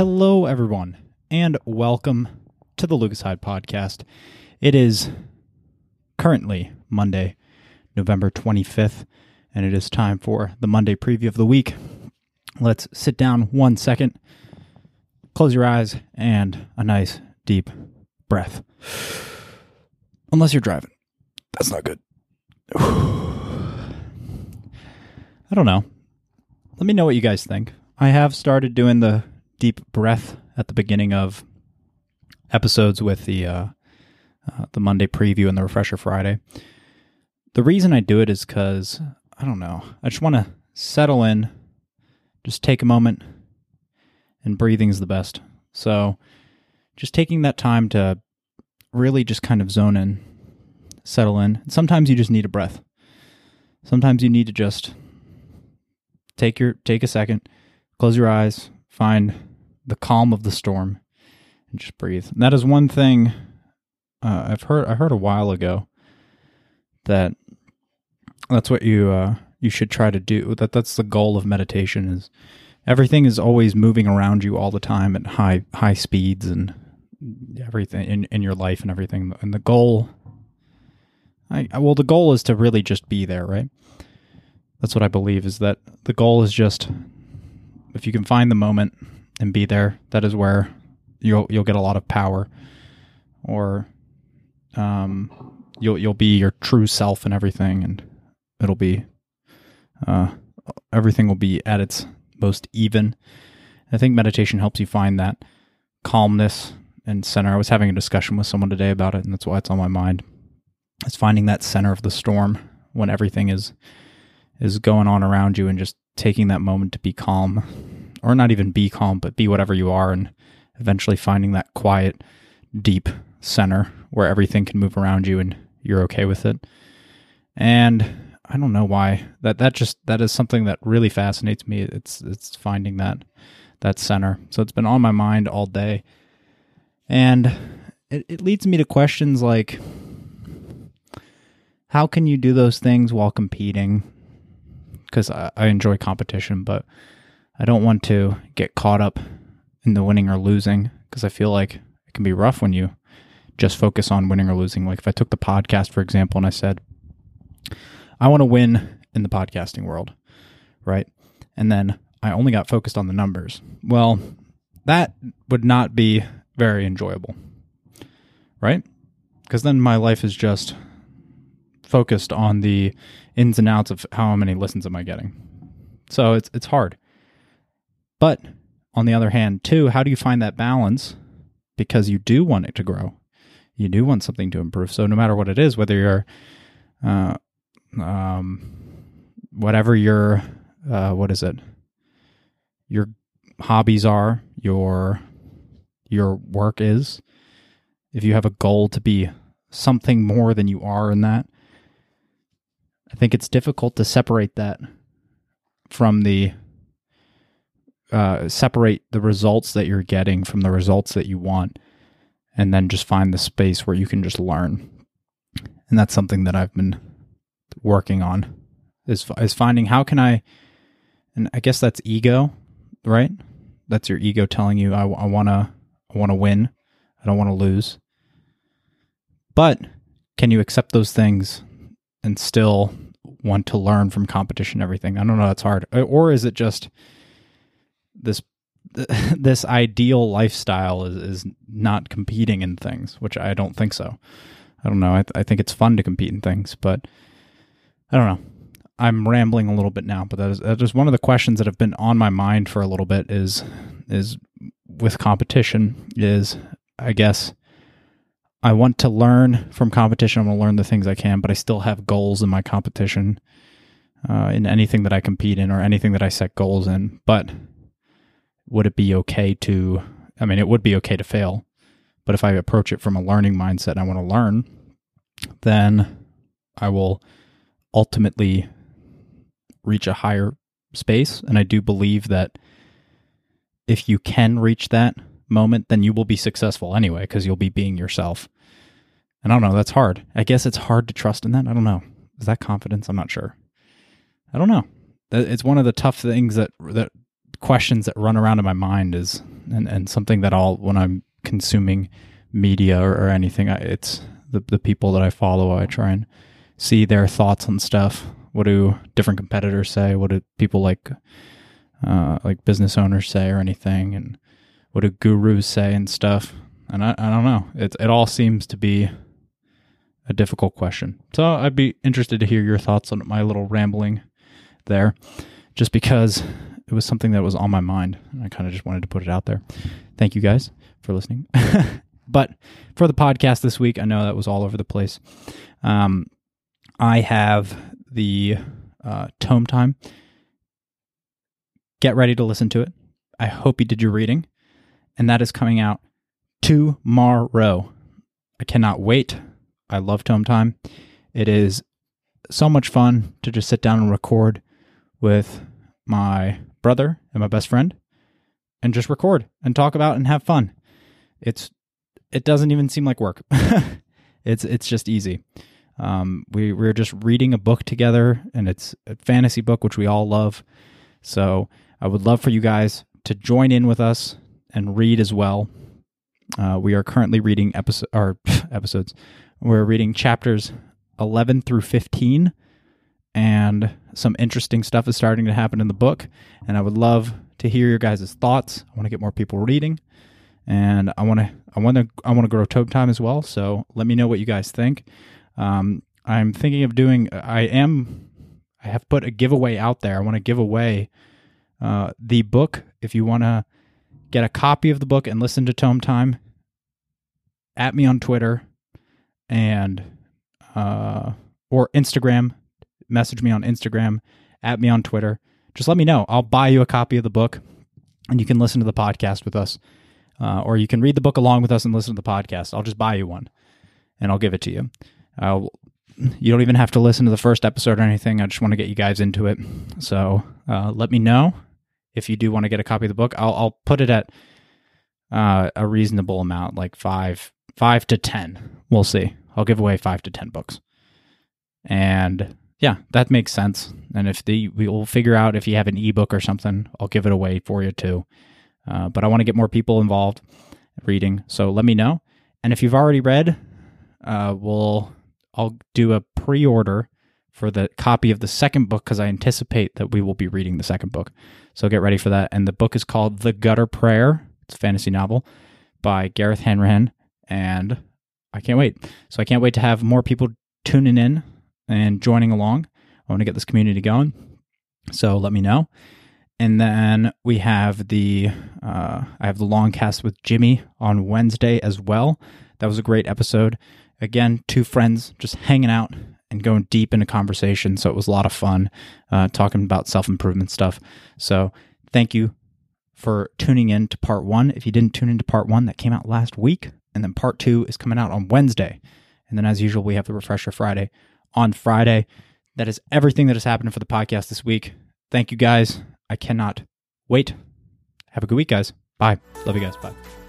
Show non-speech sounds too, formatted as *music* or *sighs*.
Hello, everyone, and welcome to the Lucas Heyde podcast. It is currently Monday, November 25th, and it is time for the Monday preview of the week. Let's sit down one second, close your eyes, and a nice deep breath. Unless you're driving. That's not good. *sighs* I don't know. Let me know what you guys think. I have started doing the deep breath at the beginning of episodes with the uh, uh, the Monday preview and the refresher Friday. The reason I do it is because I don't know. I just want to settle in, just take a moment, and breathing is the best. So, just taking that time to really just kind of zone in, settle in. Sometimes you just need a breath. Sometimes you need to just take your take a second, close your eyes, find the calm of the storm, and just breathe. And that is one thing uh, I've heard. I heard a while ago that that's what you uh, you should try to do. That that's the goal of meditation. Is everything is always moving around you all the time at high high speeds and everything in in your life and everything. And the goal, I well, the goal is to really just be there, right? That's what I believe. Is that the goal is just if you can find the moment and be there, that is where you'll you'll get a lot of power, or um, you'll you'll be your true self and everything, and it'll be uh, everything will be at its most even. I think meditation helps you find that calmness and center. I was having a discussion with someone today about it, and that's why it's on my mind. It's finding that center of the storm when everything is is going on around you, and just taking that moment to be calm or not even be calm, but be whatever you are, and eventually finding that quiet, deep center where everything can move around you and you're okay with it. And I don't know why that that just that is something that really fascinates me. It's it's finding that that center. So it's been on my mind all day, and it, it leads me to questions like, how can you do those things while competing? Because I, I enjoy competition, but I don't want to get caught up in the winning or losing because I feel like it can be rough when you just focus on winning or losing. Like if I took the podcast, for example, and I said, I want to win in the podcasting world, right? And then I only got focused on the numbers. Well, that would not be very enjoyable, right? Because then my life is just focused on the ins and outs of how many listens am I getting. So it's it's hard. But on the other hand, too, how do you find that balance? Because you do want it to grow, you do want something to improve. So no matter what it is, whether you're, uh, um, whatever your, uh, what is it, your hobbies are, your your work is, if you have a goal to be something more than you are in that, I think it's difficult to separate that from the uh, separate the results that you're getting from the results that you want, and then just find the space where you can just learn. And that's something that I've been working on is is finding how can I, and I guess that's ego, right? That's your ego telling you I, I wanna I wanna win, I don't want to lose. But can you accept those things and still want to learn from competition everything i don't know that's hard or is it just this *laughs* this ideal lifestyle is, is not competing in things, which I don't think so. I don't know. I, th- I think it's fun to compete in things, but I don't know. I'm rambling a little bit now, but that is, that is one of the questions that have been on my mind for a little bit. Is is with competition is I guess I want to learn from competition. I want to learn the things I can, but I still have goals in my competition, uh, in anything that I compete in or anything that I set goals in. But would it be okay to I mean it would be okay to fail, but if I approach it from a learning mindset and I want to learn, then I will ultimately reach a higher space and I do believe that if you can reach that moment then you will be successful anyway because you'll be being yourself. And I don't know, that's hard. I guess it's hard to trust in that. I don't know. Is that confidence? I'm not sure. I don't know. It's one of the tough things that that questions that run around in my mind is and, and something that I'll, when I'm consuming media or, or anything, I, it's the, the people that I follow, I try and see their thoughts on stuff. What do different competitors say? What do people like, uh, like business owners say or anything? And what do gurus say and stuff? And I, I don't know. It, it all seems to be a difficult question. So I'd be interested to hear your thoughts on my little rambling there, just because it was something that was on my mind. And I kind of just wanted to put it out there. Thank you guys for listening. *laughs* but for the podcast this week, I know that was all over the place. Um, I have the uh, tome time. Get ready to listen to it. I hope you did your reading. And that is coming out tomorrow. I cannot wait. I love Tome Time. It is so much fun to just sit down and record with my brother and my best friend and just record and talk about and have fun. It's it doesn't even seem like work. *laughs* it's it's just easy. Um, we we're just reading a book together, and it's a fantasy book which we all love. So I would love for you guys to join in with us and read as well. Uh, we are currently reading episode or *laughs* episodes. We're reading chapters eleven through fifteen, and some interesting stuff is starting to happen in the book. And I would love to hear your guys' thoughts. I want to get more people reading, and I want to I want to I want to grow Tome Time as well. So let me know what you guys think. Um, I'm thinking of doing. I am. I have put a giveaway out there. I want to give away uh, the book. If you want to get a copy of the book and listen to Tome Time, at me on Twitter and uh, or Instagram. Message me on Instagram, at me on Twitter. Just let me know. I'll buy you a copy of the book, and you can listen to the podcast with us, uh, or you can read the book along with us and listen to the podcast. I'll just buy you one, and I'll give it to you. You don't even have to listen to the first episode or anything. I just want to get you guys into it. So uh, let me know if you do want to get a copy of the book. I'll, I'll put it at uh, a reasonable amount, like five five to ten. We'll see. I'll give away five to ten books, and yeah, that makes sense. And if the we will figure out if you have an ebook or something, I'll give it away for you too. Uh, but I want to get more people involved reading, so let me know. And if you've already read, uh, we'll I'll do a pre-order for the copy of the second book because I anticipate that we will be reading the second book. So get ready for that. And the book is called The Gutter Prayer. It's a fantasy novel by Gareth Hanrahan, and I can't wait. So I can't wait to have more people tuning in and joining along. I want to get this community going. So let me know. And then we have the uh, I have the long cast with Jimmy on Wednesday as well. That was a great episode. Again, two friends just hanging out and going deep into conversation. So it was a lot of fun uh, talking about self improvement stuff. So thank you for tuning in to part one. If you didn't tune into part one, that came out last week. And then part two is coming out on Wednesday. And then, as usual, we have the Refresher Friday on Friday. That is everything that has happened for the podcast this week. Thank you guys. I cannot wait. Have a good week, guys. Bye. Love you guys. Bye.